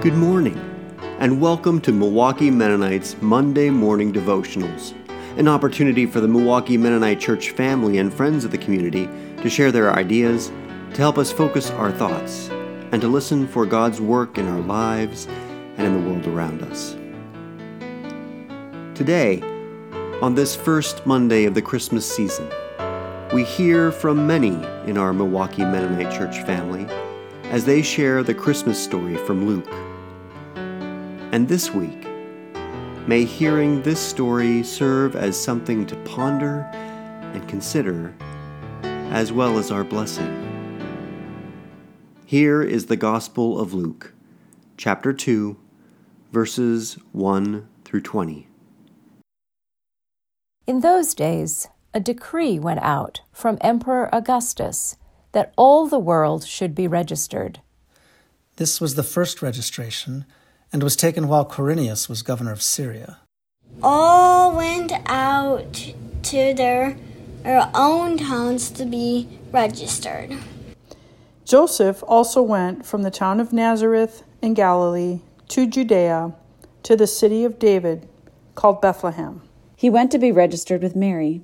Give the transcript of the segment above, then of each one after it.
Good morning, and welcome to Milwaukee Mennonites Monday Morning Devotionals, an opportunity for the Milwaukee Mennonite Church family and friends of the community to share their ideas, to help us focus our thoughts, and to listen for God's work in our lives and in the world around us. Today, on this first Monday of the Christmas season, we hear from many in our Milwaukee Mennonite Church family as they share the Christmas story from Luke. And this week, may hearing this story serve as something to ponder and consider, as well as our blessing. Here is the Gospel of Luke, chapter 2, verses 1 through 20. In those days, a decree went out from Emperor Augustus that all the world should be registered. This was the first registration and was taken while Quirinius was governor of Syria. All went out to their, their own towns to be registered. Joseph also went from the town of Nazareth in Galilee to Judea to the city of David called Bethlehem. He went to be registered with Mary,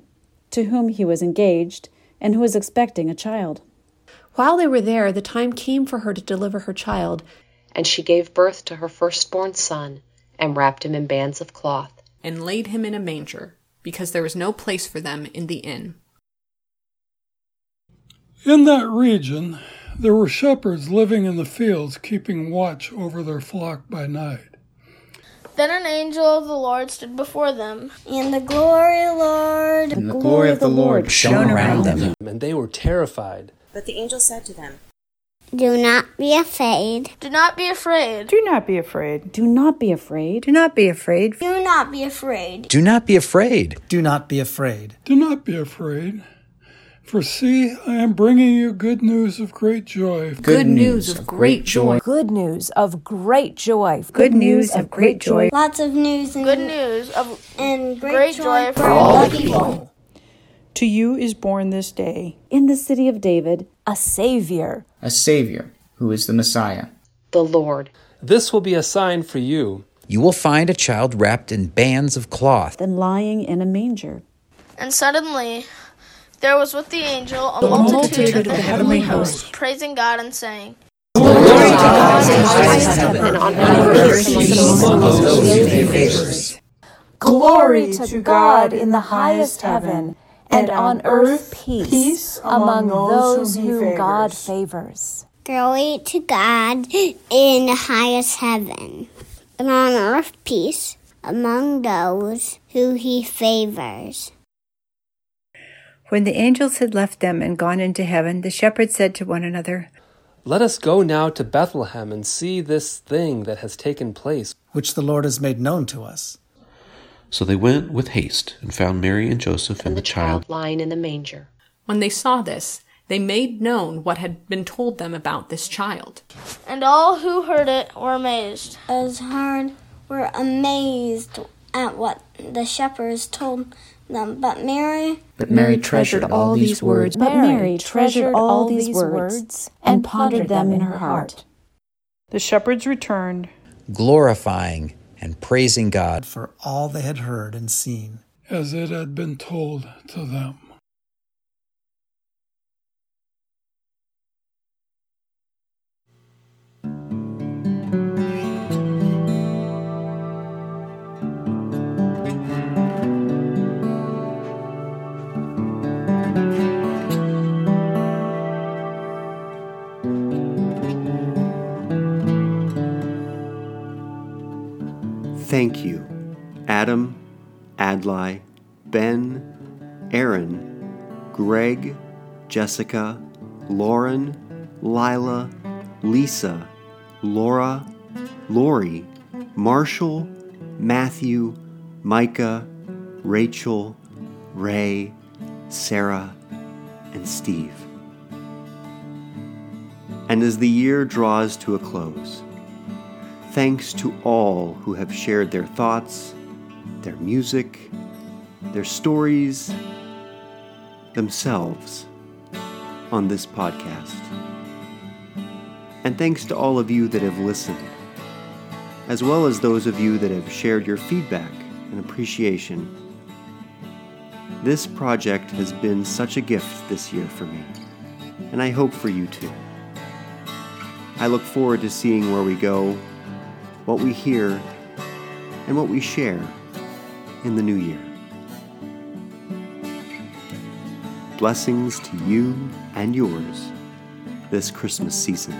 to whom he was engaged and who was expecting a child. While they were there, the time came for her to deliver her child, and she gave birth to her firstborn son, and wrapped him in bands of cloth, and laid him in a manger, because there was no place for them in the inn. In that region, there were shepherds living in the fields, keeping watch over their flock by night. Then an angel of the Lord stood before them, and the glory, Lord, and the glory of the Lord shone around them, and they were terrified. But the angel said to them, Do not be afraid. Do not be afraid. Do not be afraid. Do not be afraid. Do not be afraid. Do not be afraid. Do not be afraid. Do not be afraid. Do not be afraid. For see, I am bringing you good news of great joy. Good, good news of great joy. Good news of great joy. Good news of great joy. Lots of news and good news of and great, great joy, joy for all the people. To you is born this day in the city of David a Savior. A Savior who is the Messiah. The Lord. This will be a sign for you. You will find a child wrapped in bands of cloth and lying in a manger. And suddenly there was with the angel a the multitude, multitude of the heavenly host, praising God and saying, Glory to God in the highest heaven, and on earth peace among those he favors. Glory to God in the highest heaven and on earth peace, peace among those whom, whom God favors. Glory to God in the highest heaven, and on earth peace among those who he favors. When the angels had left them and gone into heaven, the shepherds said to one another, Let us go now to Bethlehem and see this thing that has taken place, which the Lord has made known to us. So they went with haste and found Mary and Joseph and, and the, the child lying in the manger. When they saw this, they made known what had been told them about this child. And all who heard it were amazed. As heard were amazed at what the shepherds told them. But Mary But Mary treasured all these words. But Mary treasured all these words and pondered them in her heart. The shepherds returned, glorifying and praising God for all they had heard and seen, as it had been told to them. Thank you, Adam, Adlai, Ben, Aaron, Greg, Jessica, Lauren, Lila, Lisa, Laura, Lori, Marshall, Matthew, Micah, Rachel, Ray, Sarah, and Steve. And as the year draws to a close, thanks to all who have shared their thoughts, their music, their stories, themselves on this podcast. And thanks to all of you that have listened as well as those of you that have shared your feedback and appreciation. This project has been such a gift this year for me, and I hope for you too. I look forward to seeing where we go, what we hear, and what we share in the new year. Blessings to you and yours this Christmas season.